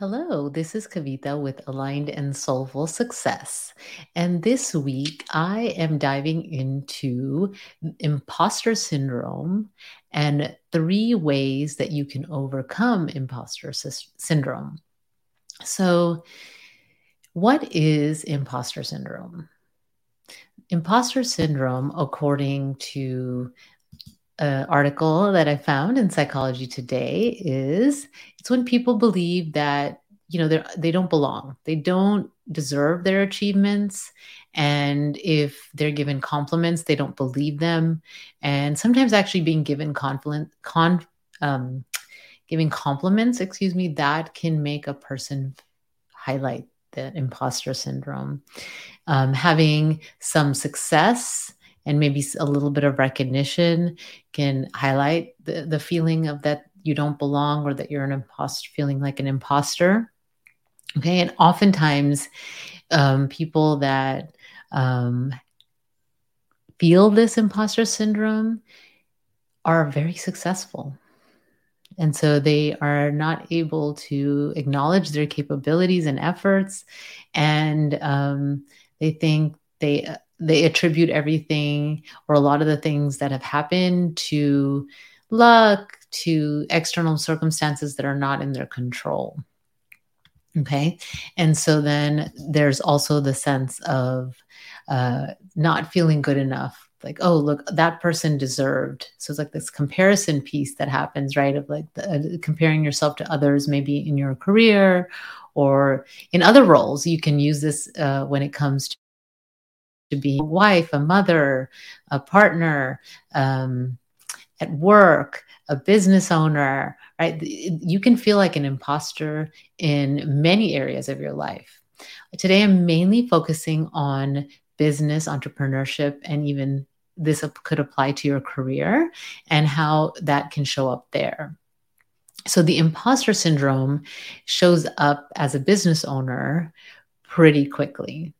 Hello, this is Kavita with Aligned and Soulful Success. And this week I am diving into imposter syndrome and three ways that you can overcome imposter sy- syndrome. So, what is imposter syndrome? Imposter syndrome, according to an article that I found in Psychology Today is it's when people believe that you know they they don't belong, they don't deserve their achievements, and if they're given compliments, they don't believe them, and sometimes actually being given confident con um, giving compliments, excuse me, that can make a person highlight the imposter syndrome. Um, having some success and maybe a little bit of recognition can highlight the, the feeling of that you don't belong or that you're an imposter, feeling like an imposter. Okay. And oftentimes, um, people that um, feel this imposter syndrome are very successful. And so they are not able to acknowledge their capabilities and efforts. And um, they think they they attribute everything or a lot of the things that have happened to luck, to external circumstances that are not in their control. Okay. And so then there's also the sense of uh, not feeling good enough. Like, oh, look, that person deserved. So it's like this comparison piece that happens, right? Of like the, uh, comparing yourself to others, maybe in your career or in other roles. You can use this uh, when it comes to be a wife, a mother, a partner, um, at work, a business owner, right? You can feel like an imposter in many areas of your life. Today, I'm mainly focusing on business, entrepreneurship, and even this could apply to your career and how that can show up there. So, the imposter syndrome shows up as a business owner pretty quickly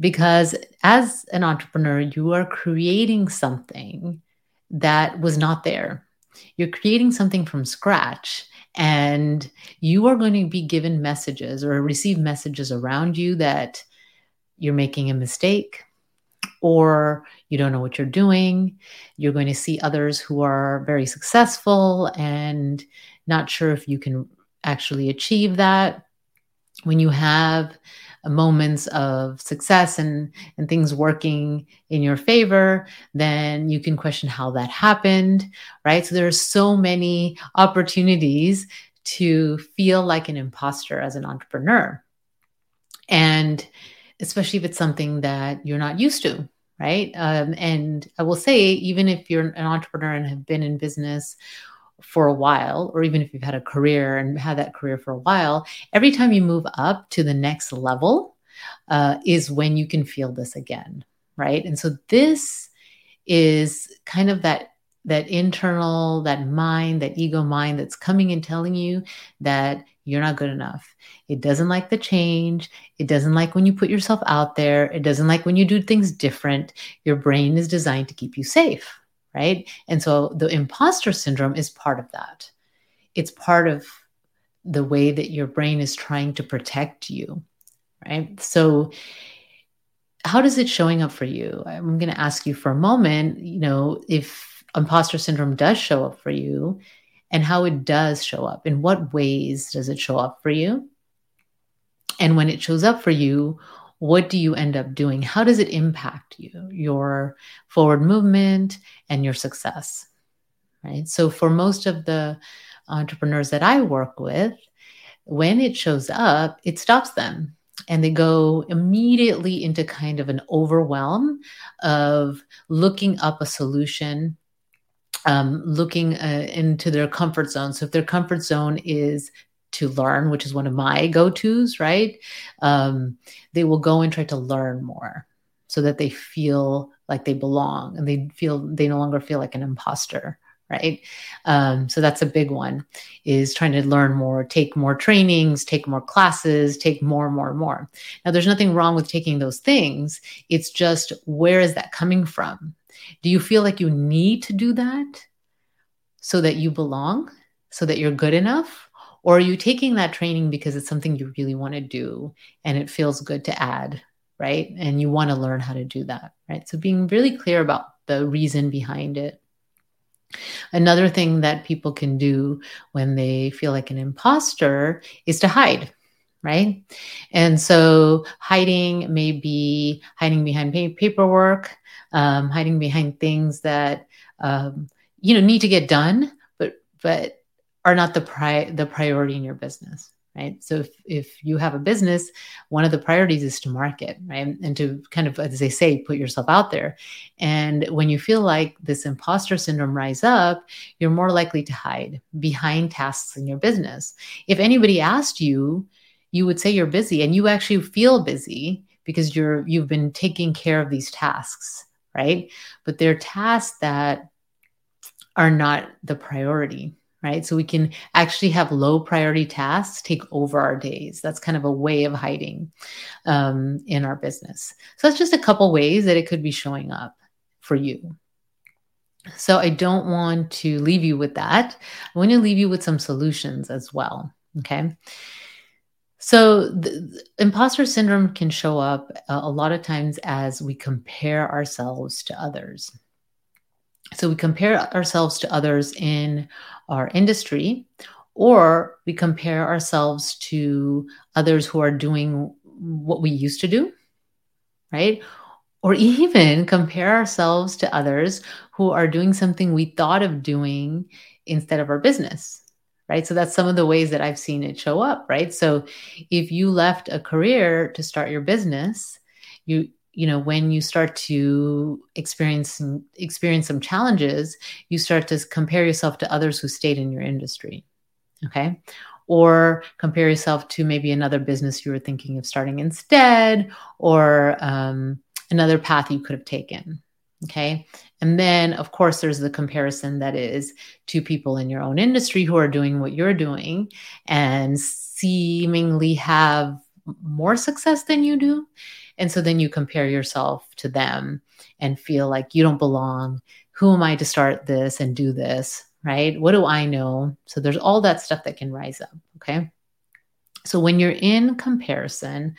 because as an entrepreneur, you are creating something that was not there. You're creating something from scratch, and you are going to be given messages or receive messages around you that you're making a mistake or you don't know what you're doing. You're going to see others who are very successful and not sure if you can actually achieve that. When you have moments of success and and things working in your favor then you can question how that happened right? So there are so many opportunities to feel like an imposter as an entrepreneur. And especially if it's something that you're not used to right? Um, and i will say even if you're an entrepreneur and have been in business for a while, or even if you've had a career and had that career for a while, every time you move up to the next level uh, is when you can feel this again, right? And so this is kind of that that internal that mind that ego mind that's coming and telling you that you're not good enough. It doesn't like the change. It doesn't like when you put yourself out there. It doesn't like when you do things different. Your brain is designed to keep you safe right? And so the imposter syndrome is part of that. It's part of the way that your brain is trying to protect you, right? So how does it showing up for you? I'm going to ask you for a moment, you know, if imposter syndrome does show up for you and how it does show up. In what ways does it show up for you? And when it shows up for you, what do you end up doing? How does it impact you, your forward movement and your success? Right. So, for most of the entrepreneurs that I work with, when it shows up, it stops them and they go immediately into kind of an overwhelm of looking up a solution um, looking uh, into their comfort zone. So if their comfort zone is to learn, which is one of my go tos, right? Um, they will go and try to learn more so that they feel like they belong and they feel they no longer feel like an imposter right? Um, so that's a big one is trying to learn more take more trainings take more classes take more and more and more. Now there's nothing wrong with taking those things. It's just where is that coming from? Do you feel like you need to do that so that you belong so that you're good enough Or are you taking that training because it's something you really want to do and it feels good to add, right? And you want to learn how to do that, right? So being really clear about the reason behind it. Another thing that people can do when they feel like an imposter is to hide, right? And so hiding may be hiding behind paperwork, um, hiding behind things that um, you know need to get done, but but are not the pri- the priority in your business right? So if, if you have a business one of the priorities is to market right? And to kind of as they say put yourself out there. And when you feel like this imposter syndrome rise up you're more likely to hide behind tasks in your business. If anybody asked you you would say you're busy and you actually feel busy because you're you've been taking care of these tasks right? But they're tasks that are not the priority right? So we can actually have low priority tasks take over our days. That's kind of a way of hiding um, in our business. So that's just a couple ways that it could be showing up for you. So I don't want to leave you with that. I want to leave you with some solutions as well. Okay. So, the, imposter syndrome can show up a, a lot of times as we compare ourselves to others. So we compare ourselves to others in our industry, or we compare ourselves to others who are doing what we used to do, right? Or even compare ourselves to others who are doing something we thought of doing instead of our business, right? So that's some of the ways that I've seen it show up, right? So if you left a career to start your business, you you know when you start to experience some, experience some challenges you start to compare yourself to others who stayed in your industry okay? Or compare yourself to maybe another business you were thinking of starting instead or um, another path you could have taken okay? And then of course there's the comparison that is to people in your own industry who are doing what you're doing and seemingly have more success than you do and so then you compare yourself to them and feel like you don't belong. Who am I to start this and do this? Right? What do I know? So there's all that stuff that can rise up. Okay. So when you're in comparison,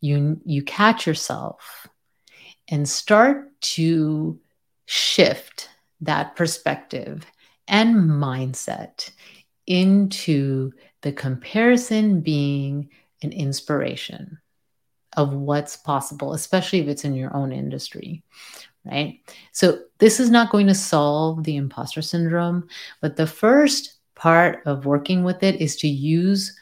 you you catch yourself and start to shift that perspective and mindset into the comparison being an inspiration of what's possible, especially if it's in your own industry, right? So, this is not going to solve the imposter syndrome, but the first part of working with it is to use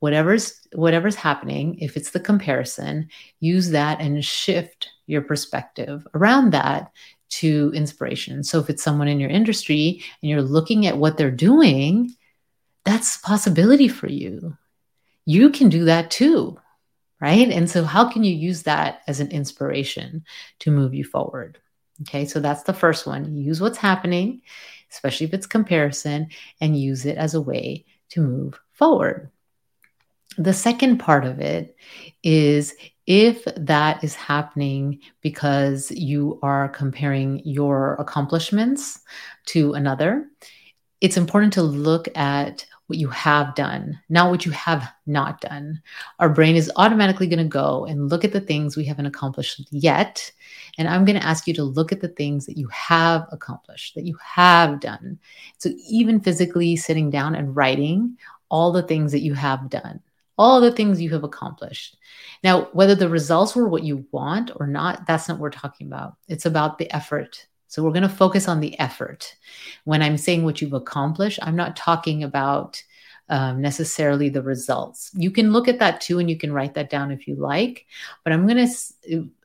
whatever's whatever's happening if it's the comparison use that and shift your perspective around that to inspiration. So if it's someone in your industry and you're looking at what they're doing that's possibility for you. You can do that too right? And so, how can you use that as an inspiration to move you forward? Okay, so that's the first one. Use what's happening, especially if it's comparison, and use it as a way to move forward. The second part of it is if that is happening because you are comparing your accomplishments to another, it's important to look at what you have done, not what you have not done. Our brain is automatically going to go and look at the things we haven't accomplished yet. And I'm going to ask you to look at the things that you have accomplished, that you have done. So, even physically sitting down and writing all the things that you have done, all the things you have accomplished. Now, whether the results were what you want or not, that's not what we're talking about. It's about the effort so we're going to focus on the effort. When I'm saying what you've accomplished, I'm not talking about um, necessarily the results. You can look at that too, and you can write that down if you like. But I'm going to s-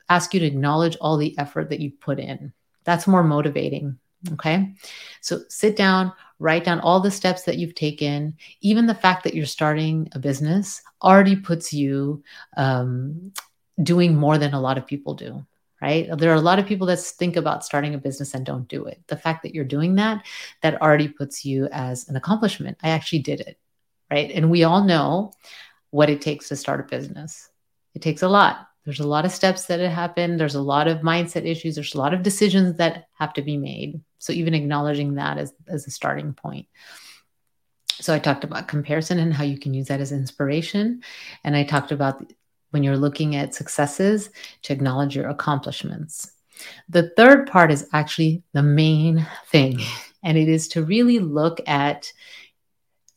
ask you to acknowledge all the effort that you put in. That's more motivating. Okay. So sit down, write down all the steps that you've taken. Even the fact that you're starting a business already puts you um, doing more than a lot of people do right? There are a lot of people that think about starting a business and don't do it. The fact that you're doing that, that already puts you as an accomplishment. I actually did it, right? And we all know what it takes to start a business. It takes a lot. There's a lot of steps that happen. There's a lot of mindset issues. There's a lot of decisions that have to be made. So even acknowledging that as, as a starting point. So I talked about comparison and how you can use that as inspiration. And I talked about when you're looking at successes to acknowledge your accomplishments. The third part is actually the main thing, and it is to really look at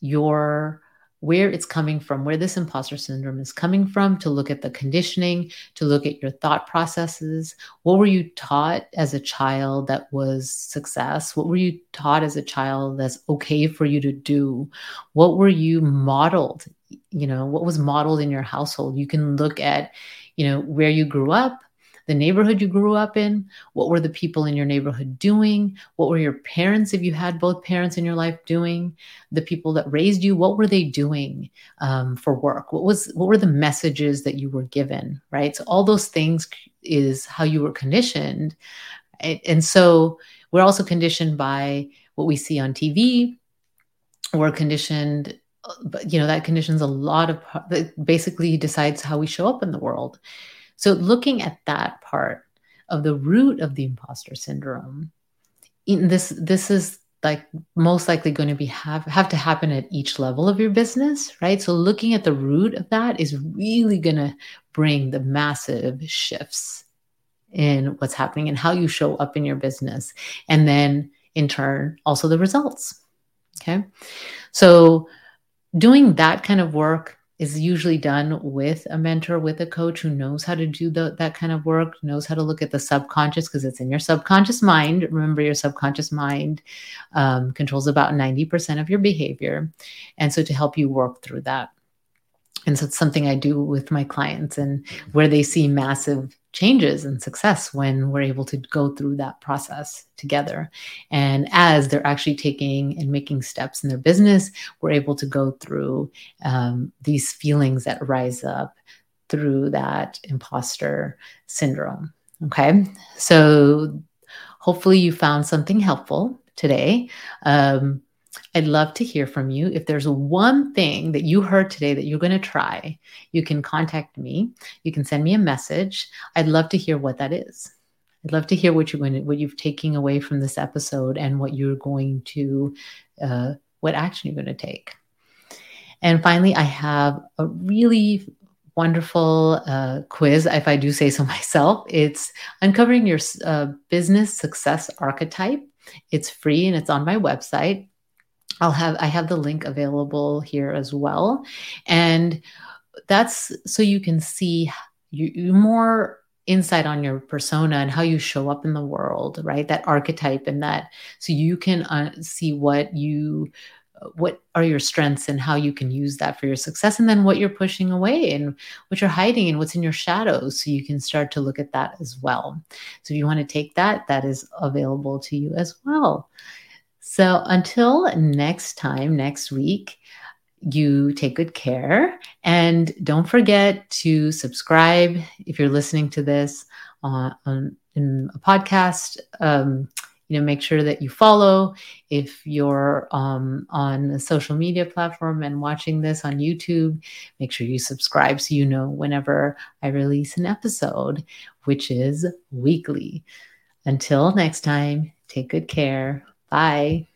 your where it's coming from, where this imposter syndrome is coming from, to look at the conditioning, to look at your thought processes. What were you taught as a child that was success? What were you taught as a child that's okay for you to do? What were you modeled? You know, what was modeled in your household? You can look at, you know, where you grew up, the neighborhood you grew up in. What were the people in your neighborhood doing? What were your parents, if you had both parents in your life, doing? The people that raised you, what were they doing um, for work? What was what were the messages that you were given? Right. So all those things is how you were conditioned, and so we're also conditioned by what we see on TV. We're conditioned but you know that conditions a lot of basically decides how we show up in the world so, looking at that part of the root of the imposter syndrome, this this is like most likely going to be have have to happen at each level of your business, right? So, looking at the root of that is really going to bring the massive shifts in what's happening and how you show up in your business, and then in turn also the results. Okay, so doing that kind of work is usually done with a mentor, with a coach who knows how to do the, that kind of work, knows how to look at the subconscious because it's in your subconscious mind. Remember, your subconscious mind um, controls about 90% of your behavior. And so to help you work through that. And so it's something I do with my clients and where they see massive changes and success when we're able to go through that process together. And as they're actually taking and making steps in their business, we're able to go through um, these feelings that rise up through that imposter syndrome. Okay. So hopefully you found something helpful today. Um, I'd love to hear from you. If there's one thing that you heard today that you're going to try, you can contact me. You can send me a message. I'd love to hear what that is. I'd love to hear what you're going to, what you've taken away from this episode and what you're going to, uh, what action you're going to take. And finally, I have a really wonderful uh, quiz, if I do say so myself. It's uncovering your uh, business success archetype. It's free and it's on my website I'll have I have the link available here as well. And that's so you can see you, you more insight on your persona and how you show up in the world, right? That archetype and that so you can uh, see what you what are your strengths and how you can use that for your success and then what you're pushing away and what you're hiding and what's in your shadows so you can start to look at that as well so if you want to take that that is available to you as well so until next time, next week, you take good care. And don't forget to subscribe if you're listening to this on, on in a podcast. Um, you know, make sure that you follow. If you're um, on a social media platform and watching this on YouTube, make sure you subscribe so you know whenever I release an episode, which is weekly. Until next time, take good care. Bye.